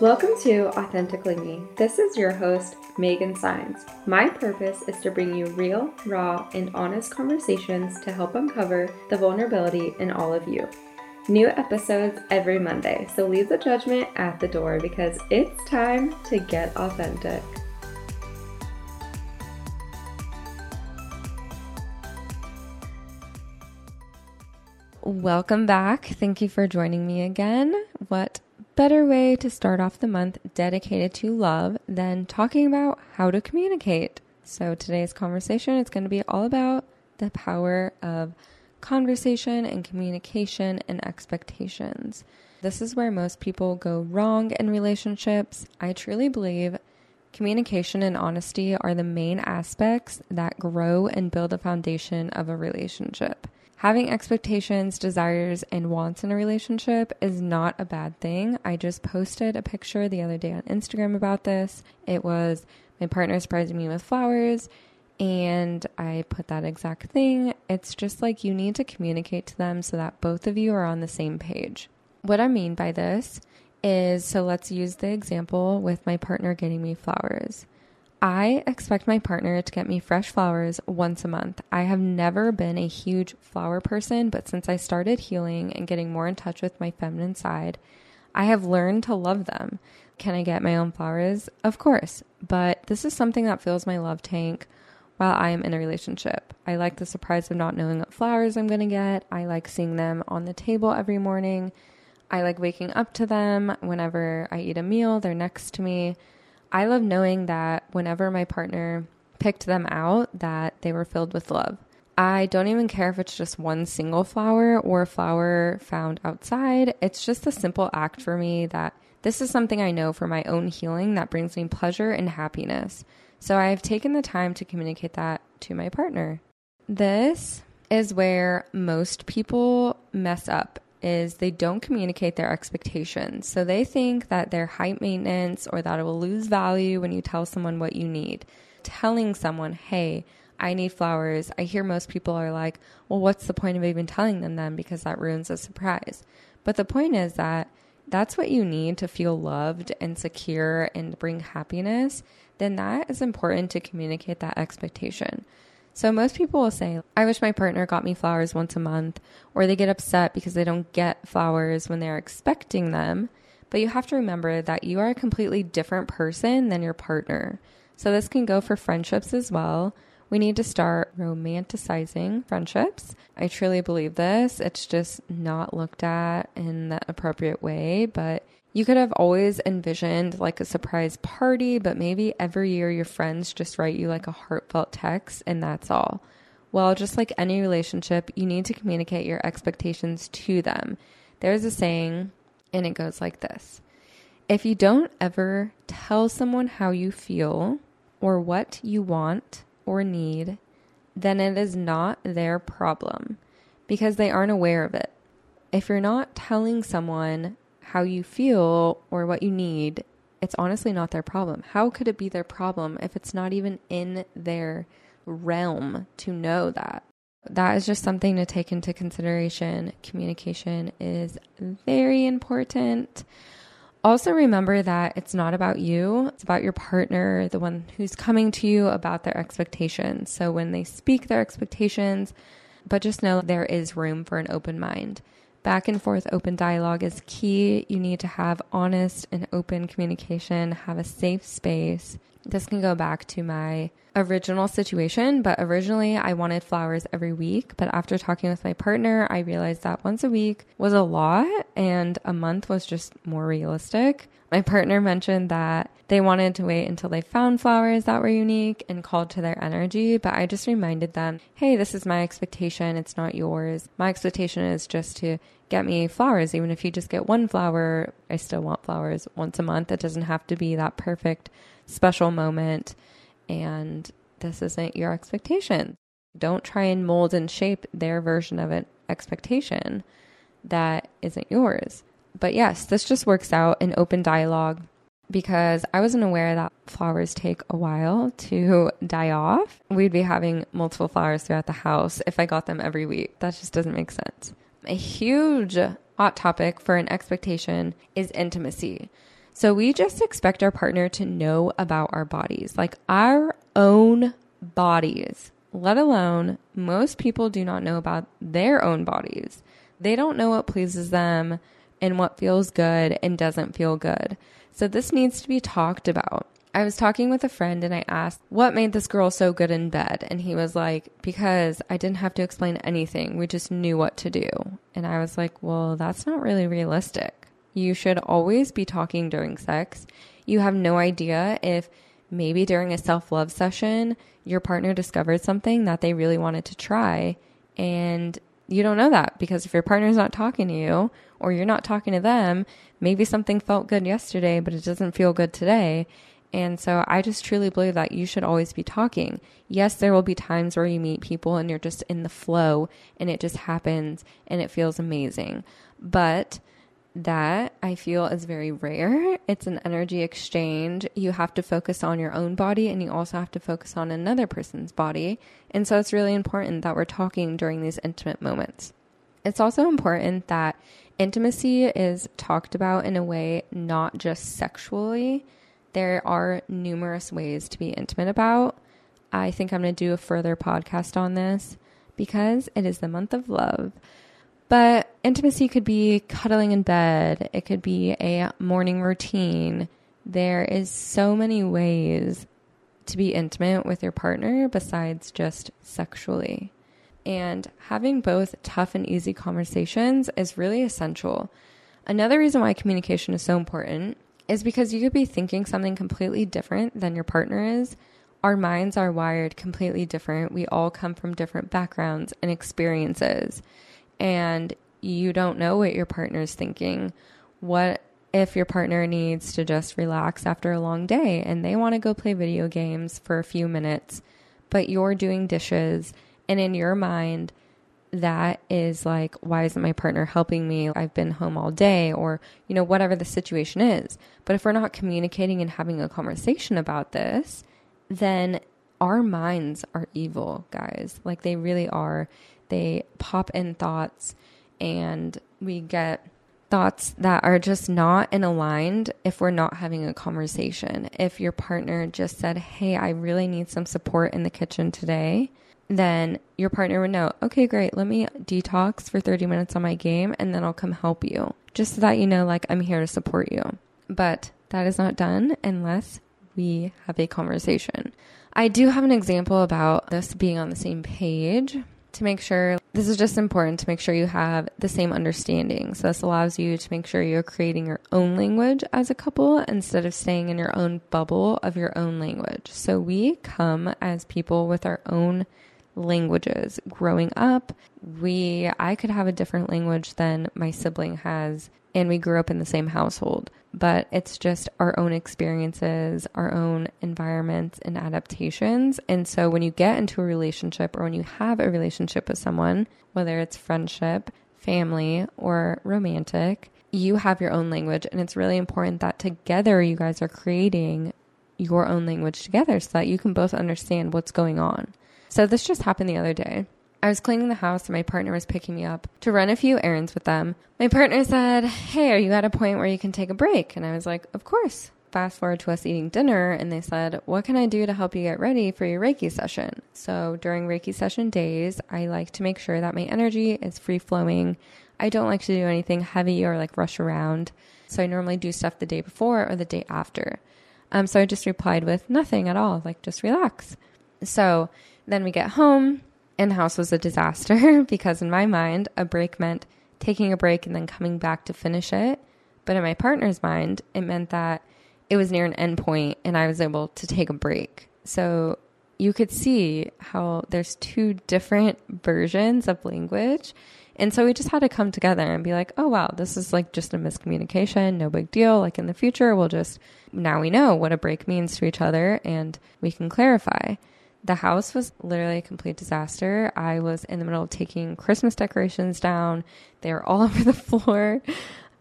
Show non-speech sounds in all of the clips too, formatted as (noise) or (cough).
Welcome to Authentically Me. This is your host, Megan Saenz. My purpose is to bring you real, raw, and honest conversations to help uncover the vulnerability in all of you. New episodes every Monday, so leave the judgment at the door because it's time to get authentic. Welcome back. Thank you for joining me again. What better way to start off the month dedicated to love than talking about how to communicate? So, today's conversation is going to be all about the power of conversation and communication and expectations. This is where most people go wrong in relationships. I truly believe communication and honesty are the main aspects that grow and build a foundation of a relationship having expectations, desires, and wants in a relationship is not a bad thing. I just posted a picture the other day on Instagram about this. It was my partner surprising me with flowers, and I put that exact thing. It's just like you need to communicate to them so that both of you are on the same page. What I mean by this is so let's use the example with my partner getting me flowers. I expect my partner to get me fresh flowers once a month. I have never been a huge flower person, but since I started healing and getting more in touch with my feminine side, I have learned to love them. Can I get my own flowers? Of course, but this is something that fills my love tank while I am in a relationship. I like the surprise of not knowing what flowers I'm going to get. I like seeing them on the table every morning. I like waking up to them whenever I eat a meal, they're next to me. I love knowing that whenever my partner picked them out, that they were filled with love. I don't even care if it's just one single flower or a flower found outside. It's just a simple act for me that this is something I know for my own healing that brings me pleasure and happiness. So I've taken the time to communicate that to my partner. This is where most people mess up is they don't communicate their expectations. So they think that they're maintenance or that it will lose value when you tell someone what you need. Telling someone, hey, I need flowers. I hear most people are like, well, what's the point of even telling them then? Because that ruins a surprise. But the point is that that's what you need to feel loved and secure and bring happiness. Then that is important to communicate that expectation. So most people will say, I wish my partner got me flowers once a month, or they get upset because they don't get flowers when they're expecting them. But you have to remember that you are a completely different person than your partner. So this can go for friendships as well. We need to start romanticizing friendships. I truly believe this. It's just not looked at in the appropriate way, but you could have always envisioned like a surprise party, but maybe every year your friends just write you like a heartfelt text and that's all. Well, just like any relationship, you need to communicate your expectations to them. There's a saying, and it goes like this If you don't ever tell someone how you feel or what you want or need, then it is not their problem because they aren't aware of it. If you're not telling someone how you feel or what you need, it's honestly not their problem. How could it be their problem if it's not even in their realm to know that? That is just something to take into consideration. Communication is very important. Also, remember that it's not about you, it's about your partner, the one who's coming to you about their expectations. So, when they speak their expectations, but just know there is room for an open mind. Back and forth open dialogue is key. You need to have honest and open communication, have a safe space. This can go back to my original situation, but originally I wanted flowers every week. But after talking with my partner, I realized that once a week was a lot and a month was just more realistic. My partner mentioned that they wanted to wait until they found flowers that were unique and called to their energy, but I just reminded them, hey, this is my expectation, it's not yours. My expectation is just to get me flowers. Even if you just get one flower, I still want flowers once a month. It doesn't have to be that perfect special moment. And this isn't your expectation. Don't try and mold and shape their version of an expectation that isn't yours. But yes, this just works out in open dialogue. because I wasn't aware that flowers take a while to die off. We'd be having multiple flowers throughout the house if I got them every week. That just doesn't make sense. A huge hot topic for an expectation is intimacy. So we just expect our partner to know about our bodies, like our own bodies, let alone most people do not know about their own bodies. They don't know what pleases them and what feels good and doesn't feel good. So this needs to be talked about. I was talking with a friend and I asked, What made this girl so good in bed? And he was like, Because I didn't have to explain anything. We just knew what to do. And I was like, Well, that's not really realistic. You should always be talking during sex. You have no idea if maybe during a self love session, your partner discovered something that they really wanted to try. And you don't know that because if your partner's not talking to you or you're not talking to them, maybe something felt good yesterday, but it doesn't feel good today. And so I just truly believe that you should always be talking. Yes, there will be times where you meet people and you're just in the flow and it just happens and it feels amazing. But that I feel is very rare. It's an energy exchange. You have to focus on your own body and you also have to focus on another person's body. And so it's really important that we're talking during these intimate moments. It's also important that intimacy is talked about in a way not just sexually. There are numerous ways to be intimate about. I think I'm going to do a further podcast on this because it is the month of love. But intimacy could be cuddling in bed, it could be a morning routine. There is so many ways to be intimate with your partner besides just sexually. And having both tough and easy conversations is really essential. Another reason why communication is so important is because you could be thinking something completely different than your partner is. Our minds are wired completely different. We all come from different backgrounds and experiences and you don't know what your partner's thinking. What if your partner needs to just relax after a long day and they want to go play video games for a few minutes, but you're doing dishes and in your mind, that is like, why isn't my partner helping me? I've been home all day, or, you know, whatever the situation is. But if we're not communicating and having a conversation about this, then our minds are evil, guys. Like they really are they pop in thoughts and we get thoughts that are just not in aligned if we're not having a conversation. If your partner just said, Hey, I really need some support in the kitchen today, then your partner would know, okay, great, let me detox for 30 minutes on my game and then I'll come help you. Just so that you know, like, I'm here to support you. But that is not done unless we have a conversation. I do have an example about this being on the same page to make sure this is just important to make sure you have the same understanding. So, this allows you to make sure you're creating your own language as a couple instead of staying in your own bubble of your own language. So, we come as people with our own languages. Growing up, we I could have a different language than my sibling has and we grew up in the same household but it's just our own experiences, our own environments and adaptations. And so when you get into a relationship or when you have a relationship with someone, whether it's friendship, family, or romantic, you have your own language. And it's really important that together you guys are creating your own language together so that you can both understand what's going on. So this just happened the other day. I was cleaning the house and my partner was picking me up to run a few errands with them. My partner said, Hey, are you at a point where you can take a break? And I was like, Of course. Fast forward to us eating dinner, and they said, What can I do to help you get ready for your Reiki session? So during Reiki session days, I like to make sure that my energy is free flowing. I don't like to do anything heavy or like rush around. So I normally do stuff the day before or the day after. Um, so I just replied with nothing at all, like just relax. So then we get home and the house was a disaster (laughs) because, in my mind, a break meant taking a break and then coming back to finish it. But in my partner's mind, it meant that it was near an end point and I was able to take a break. So you could see how there's two different (laughs) versions of language. And so we just had to come together and be like, oh, wow, this is like just a miscommunication, no big deal. Like in the future, we'll just, now we know what a break means to each other and we can clarify. The house was literally a complete disaster. I was in the middle of taking Christmas decorations down. They were all (laughs) over the floor.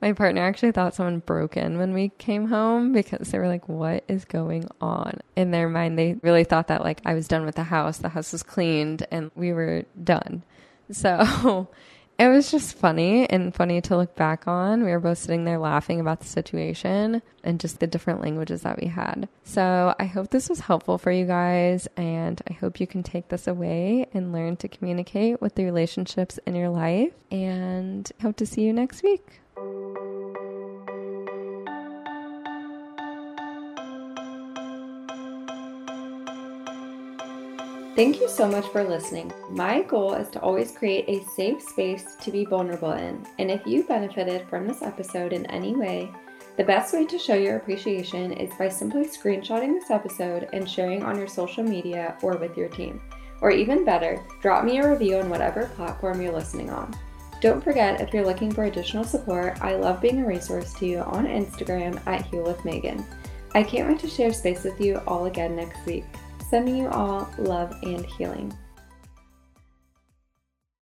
My partner actually thought someone broke in when we came home because they were like, What is going on? In their mind, they really thought that like I was done with the house, the house was cleaned, and we were done. So (laughs) it was just funny and funny to look back on. We were both sitting there laughing about the situation and just the different languages that we had. So I hope this was helpful for you guys, and I hope you can take this away and learn to communicate with the relationships in your life. And hope to see you next week. Thank you so much for listening. My goal is to always create a safe space to be vulnerable in. And if you benefited from this episode in any way, the best way to show your appreciation is by simply screenshotting this episode and sharing on your social media or with your team. Or even better, drop me a review on whatever platform you're listening on. Don't forget, if you're looking for additional support, I love being a resource to you on Instagram at Heal with Megan. I can't wait to share space with you all again next week. Sending you all love and healing.